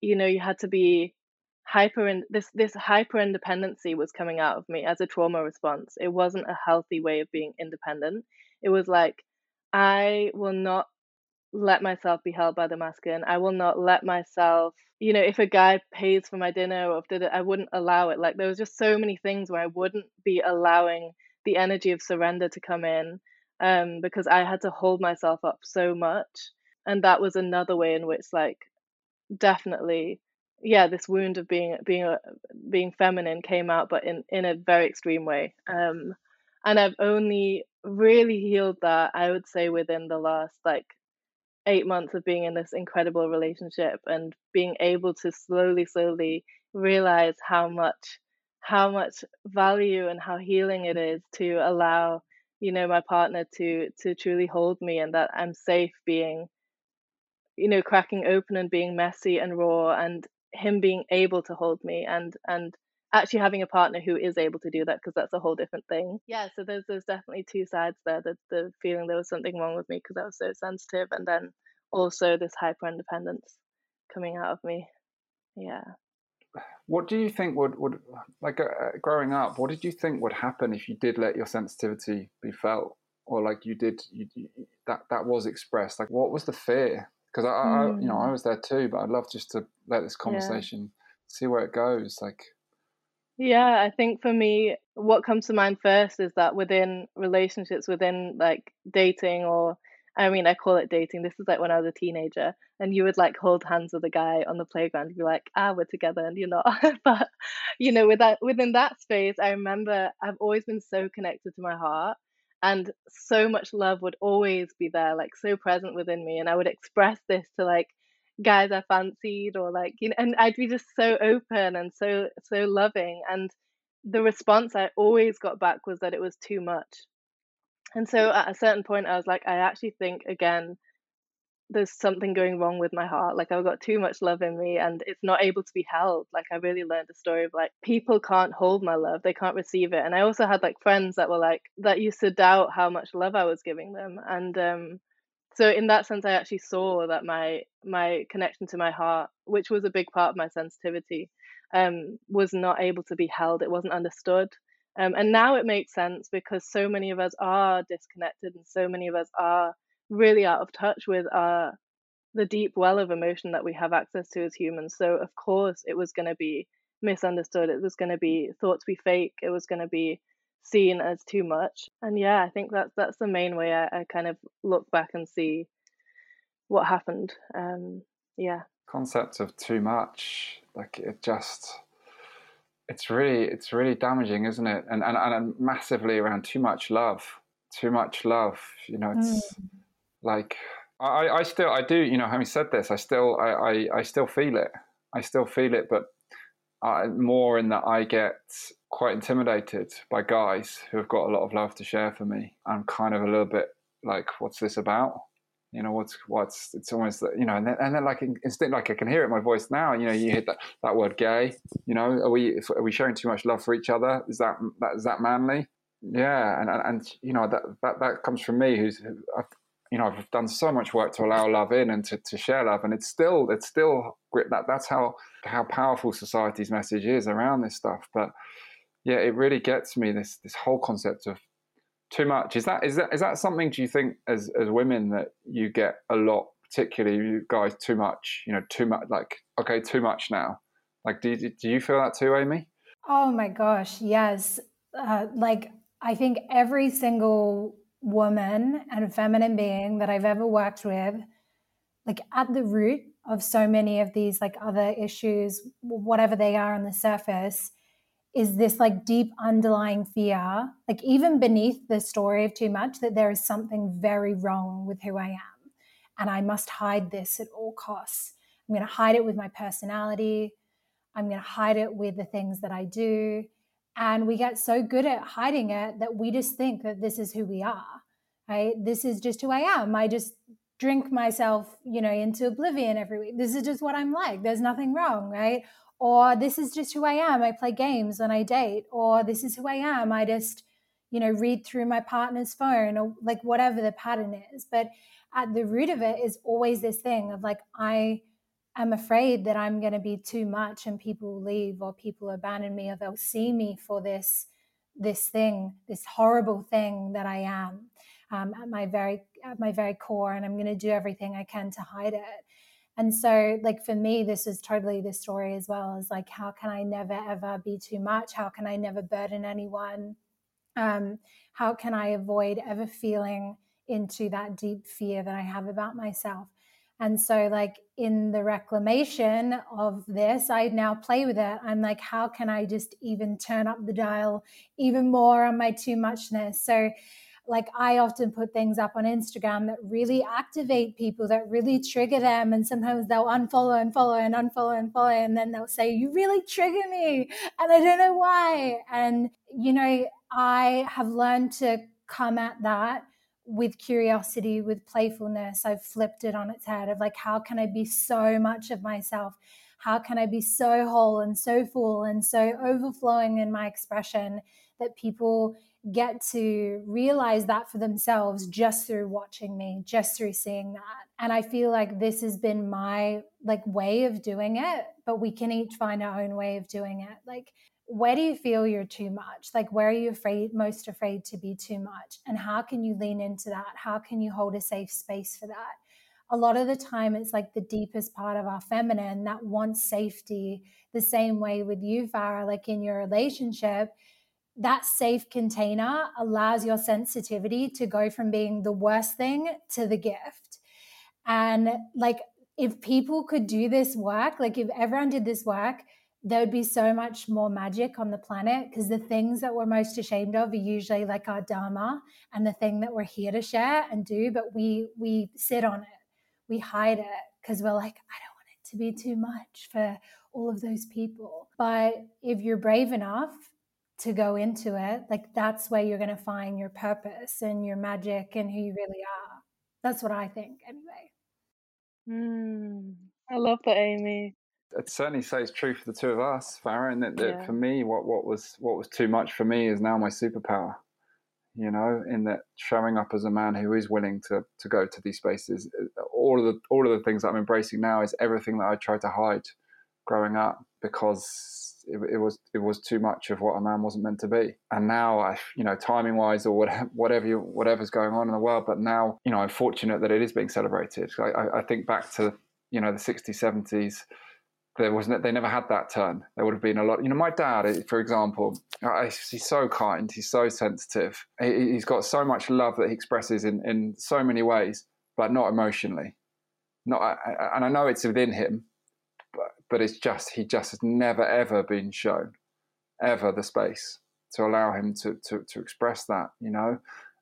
you know, you had to be hyper and this this hyper independency was coming out of me as a trauma response. It wasn't a healthy way of being independent. It was like I will not let myself be held by the masculine. I will not let myself, you know, if a guy pays for my dinner or did it, I wouldn't allow it. Like there was just so many things where I wouldn't be allowing the energy of surrender to come in um, because I had to hold myself up so much. And that was another way in which, like, definitely, yeah, this wound of being being a, being feminine came out, but in in a very extreme way. Um, and I've only really healed that I would say within the last like eight months of being in this incredible relationship and being able to slowly, slowly realize how much how much value and how healing it is to allow you know my partner to to truly hold me and that i'm safe being you know cracking open and being messy and raw and him being able to hold me and and actually having a partner who is able to do that because that's a whole different thing yeah so there's there's definitely two sides there the, the feeling there was something wrong with me because i was so sensitive and then also this hyper independence coming out of me yeah what do you think would would like uh, uh, growing up? What did you think would happen if you did let your sensitivity be felt, or like you did you, you, that that was expressed? Like, what was the fear? Because I, mm. I, you know I hmm. was there too, but I'd love just to let this conversation yeah. see where it goes. Like, yeah, I think for me, what comes to mind first is that within relationships, within like dating or I mean, I call it dating. This is like when I was a teenager, and you would like hold hands with a guy on the playground. You'd be like, "Ah, we're together," and you're not. but you know, with that within that space, I remember I've always been so connected to my heart, and so much love would always be there, like so present within me, and I would express this to like guys I fancied, or like you know, and I'd be just so open and so so loving, and the response I always got back was that it was too much. And so at a certain point, I was like, I actually think again, there's something going wrong with my heart. Like I've got too much love in me and it's not able to be held. Like I really learned the story of like people can't hold my love, they can't receive it. And I also had like friends that were like that used to doubt how much love I was giving them. And um so in that sense I actually saw that my my connection to my heart, which was a big part of my sensitivity, um, was not able to be held. It wasn't understood. Um, and now it makes sense because so many of us are disconnected and so many of us are really out of touch with our the deep well of emotion that we have access to as humans. So of course it was going to be misunderstood. It was going to be thought to be fake. It was going to be seen as too much. And yeah, I think that's that's the main way I, I kind of look back and see what happened. Um, yeah. Concept of too much, like it just it's really it's really damaging, isn't it? And and, and massively around too much love, too much love. You know, it's mm. Like I, I still I do. You know, having said this, I still I, I, I still feel it. I still feel it, but I, more in that I get quite intimidated by guys who have got a lot of love to share for me. I'm kind of a little bit like, what's this about? you know what's what's it's almost you know and then, and then like instinct like I can hear it in my voice now you know you hit that that word gay you know are we are we showing too much love for each other is that that is that manly yeah and and, and you know that that that comes from me who's you know I've done so much work to allow love in and to, to share love and it's still it's still that that's how how powerful society's message is around this stuff but yeah it really gets me this this whole concept of too much. Is that is that is that something? Do you think as as women that you get a lot, particularly you guys, too much? You know, too much. Like okay, too much now. Like, do you, do you feel that too, Amy? Oh my gosh, yes. Uh, like I think every single woman and feminine being that I've ever worked with, like at the root of so many of these like other issues, whatever they are on the surface, is this like deep underlying fear, like even beneath the story of too much, that there is something very wrong with who I am. And I must hide this at all costs. I'm going to hide it with my personality. I'm going to hide it with the things that I do. And we get so good at hiding it that we just think that this is who we are, right? This is just who I am. I just drink myself, you know, into oblivion every week. This is just what I'm like. There's nothing wrong, right? or this is just who I am. I play games and I date, or this is who I am. I just, you know, read through my partner's phone or like whatever the pattern is. But at the root of it is always this thing of like, I am afraid that I'm going to be too much and people will leave or people abandon me or they'll see me for this this thing, this horrible thing that I am um, at my very at my very core, and I'm going to do everything I can to hide it. And so, like for me, this is totally the story as well. Is like, how can I never ever be too much? How can I never burden anyone? Um, how can I avoid ever feeling into that deep fear that I have about myself? And so, like in the reclamation of this, I now play with it. I'm like, how can I just even turn up the dial even more on my too muchness? So, like I often put things up on Instagram that really activate people, that really trigger them. And sometimes they'll unfollow and follow and unfollow and follow. And then they'll say, You really trigger me. And I don't know why. And, you know, I have learned to come at that with curiosity, with playfulness. I've flipped it on its head of like, how can I be so much of myself? How can I be so whole and so full and so overflowing in my expression that people get to realize that for themselves just through watching me, just through seeing that. And I feel like this has been my like way of doing it, but we can each find our own way of doing it. Like where do you feel you're too much? Like where are you afraid most afraid to be too much? And how can you lean into that? How can you hold a safe space for that? A lot of the time it's like the deepest part of our feminine that wants safety the same way with you Farah like in your relationship that safe container allows your sensitivity to go from being the worst thing to the gift. And like, if people could do this work, like, if everyone did this work, there would be so much more magic on the planet because the things that we're most ashamed of are usually like our dharma and the thing that we're here to share and do but we we sit on it we hide it because we're like i don't want it to be too much for all of those people but if you're brave enough to go into it, like that's where you're going to find your purpose and your magic and who you really are. That's what I think, anyway. Mm, I love that, Amy. I'd certainly say it's true for the two of us, Farah. And that, that yeah. for me, what, what was what was too much for me is now my superpower. You know, in that showing up as a man who is willing to to go to these spaces. Uh, all of the all of the things that I'm embracing now is everything that I tried to hide growing up because it, it, was it was too much of what a man wasn't meant to be. And now, I, you know, timing wise or whatever, whatever you, whatever's going on in the world, but now, you know, I'm fortunate that it is being celebrated. I, I think back to you know the 60s, 70s. There wasn't. They never had that turn. There would have been a lot. You know, my dad, eh, for example, he's so kind. He's so sensitive. He's got so much love that he expresses in in so many ways, but not emotionally. Not, and I know it's within him, but but it's just he just has never ever been shown ever the space to allow him to to, to express that you know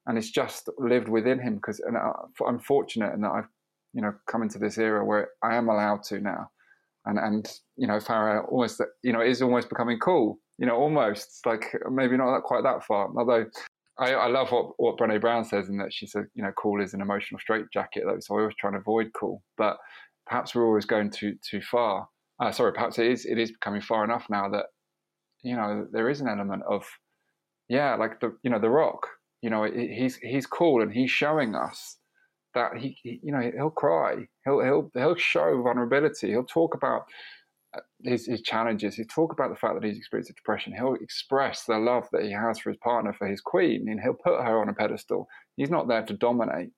and it's just lived within him because and uh, I'm fortunate in that I've you know come into this era where I am allowed to now and and you know Farah almost you know is almost becoming cool you know almost like maybe not that, quite that far. Although I, I love what what Brené Brown says in that she said you know cool is an emotional straitjacket though so I always try and avoid cool. But perhaps we're always going too too far. Uh, sorry, perhaps it is it is becoming far enough now that you know there is an element of yeah, like the you know the Rock. You know, he's he's cool and he's showing us that he, he you know he'll cry, he'll he'll he'll show vulnerability, he'll talk about uh, his, his challenges. He'll talk about the fact that he's experienced depression. He'll express the love that he has for his partner, for his queen, and he'll put her on a pedestal. He's not there to dominate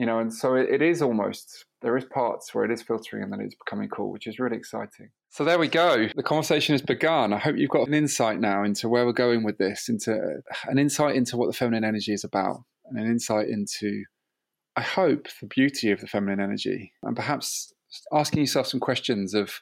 you know, and so it, it is almost there is parts where it is filtering and then it's becoming cool, which is really exciting. So there we go. The conversation has begun. I hope you've got an insight now into where we're going with this, into an insight into what the feminine energy is about, and an insight into, I hope, the beauty of the feminine energy, and perhaps asking yourself some questions of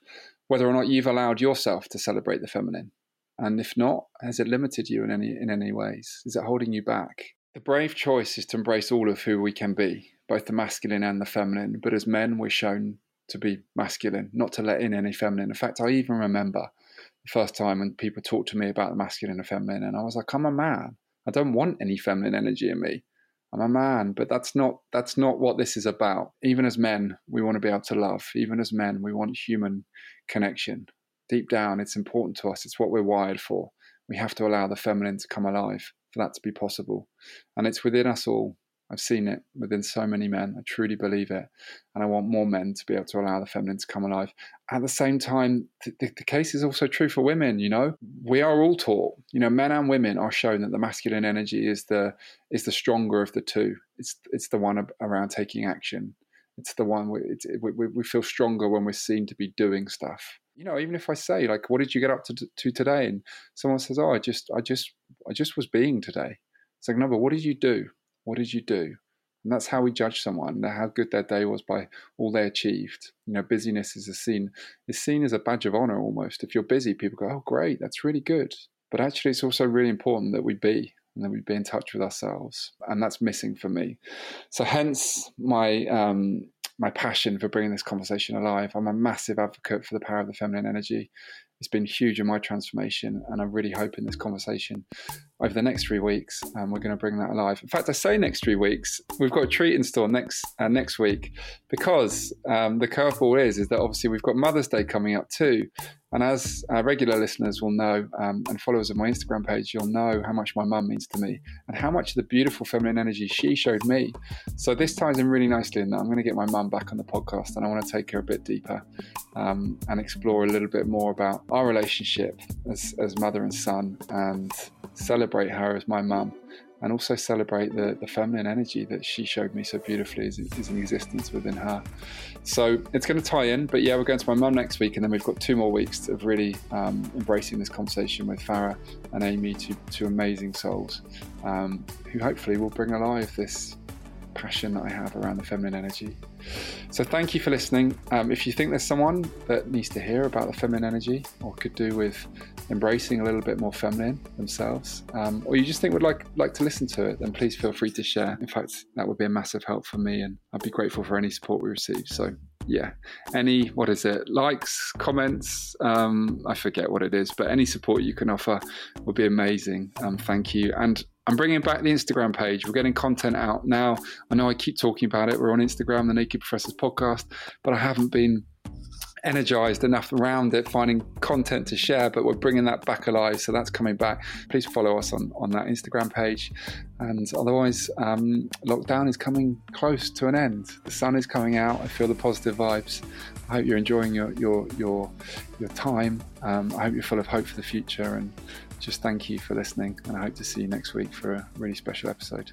whether or not you've allowed yourself to celebrate the feminine. And if not, has it limited you in any in any ways? Is it holding you back? The brave choice is to embrace all of who we can be, both the masculine and the feminine. But as men, we're shown to be masculine, not to let in any feminine. In fact, I even remember the first time when people talked to me about the masculine and feminine, and I was like, I'm a man. I don't want any feminine energy in me. I'm a man, but that's not that's not what this is about. Even as men, we want to be able to love. Even as men, we want human connection. Deep down, it's important to us. It's what we're wired for. We have to allow the feminine to come alive for that to be possible. And it's within us all. I've seen it within so many men. I truly believe it. And I want more men to be able to allow the feminine to come alive. At the same time, the, the, case is also true for women, you know. We are all taught, you know, men and women are shown that the masculine energy is the is the stronger of the two. It's it's the one around taking action. It's the one we, it's, we, we feel stronger when we're seen to be doing stuff. You know, even if I say like, "What did you get up to, to today?" and someone says, "Oh, I just, I just, I just was being today." It's like, no, but what did you do? What did you do? And that's how we judge someone, how good their day was by all they achieved. You know, busyness is a seen is seen as a badge of honor almost. If you're busy, people go, "Oh, great, that's really good." But actually, it's also really important that we be and that we be in touch with ourselves, and that's missing for me. So, hence my um, my passion for bringing this conversation alive. I'm a massive advocate for the power of the feminine energy it's been huge in my transformation, and I'm really hoping this conversation over the next three weeks, um, we're going to bring that alive. In fact, I say next three weeks, we've got a treat in store next uh, next week because um, the curveball is is that obviously we've got Mother's Day coming up too, and as uh, regular listeners will know um, and followers of my Instagram page, you'll know how much my mum means to me and how much of the beautiful feminine energy she showed me. So this ties in really nicely in that I'm going to get my mum back on the podcast and I want to take her a bit deeper um, and explore a little bit more about our relationship as, as mother and son and celebrate her as my mum and also celebrate the, the feminine energy that she showed me so beautifully is, is in existence within her. So it's going to tie in, but yeah, we're going to my mum next week, and then we've got two more weeks of really um, embracing this conversation with Farah and Amy, two, two amazing souls, um, who hopefully will bring alive this passion that I have around the feminine energy. So, thank you for listening. Um, if you think there's someone that needs to hear about the feminine energy or could do with embracing a little bit more feminine themselves, um, or you just think would like like to listen to it, then please feel free to share. In fact, that would be a massive help for me, and I'd be grateful for any support we receive. So, yeah, any what is it? Likes, comments. Um, I forget what it is, but any support you can offer would be amazing. Um, thank you, and I'm bringing back the Instagram page. We're getting content out now. I know I keep talking about it. We're on Instagram, the Naked Professors podcast, but I haven't been energized enough around it, finding content to share, but we're bringing that back alive. So that's coming back. Please follow us on, on that Instagram page. And otherwise, um, lockdown is coming close to an end. The sun is coming out. I feel the positive vibes. I hope you're enjoying your, your, your, your time. Um, I hope you're full of hope for the future. And just thank you for listening, and I hope to see you next week for a really special episode.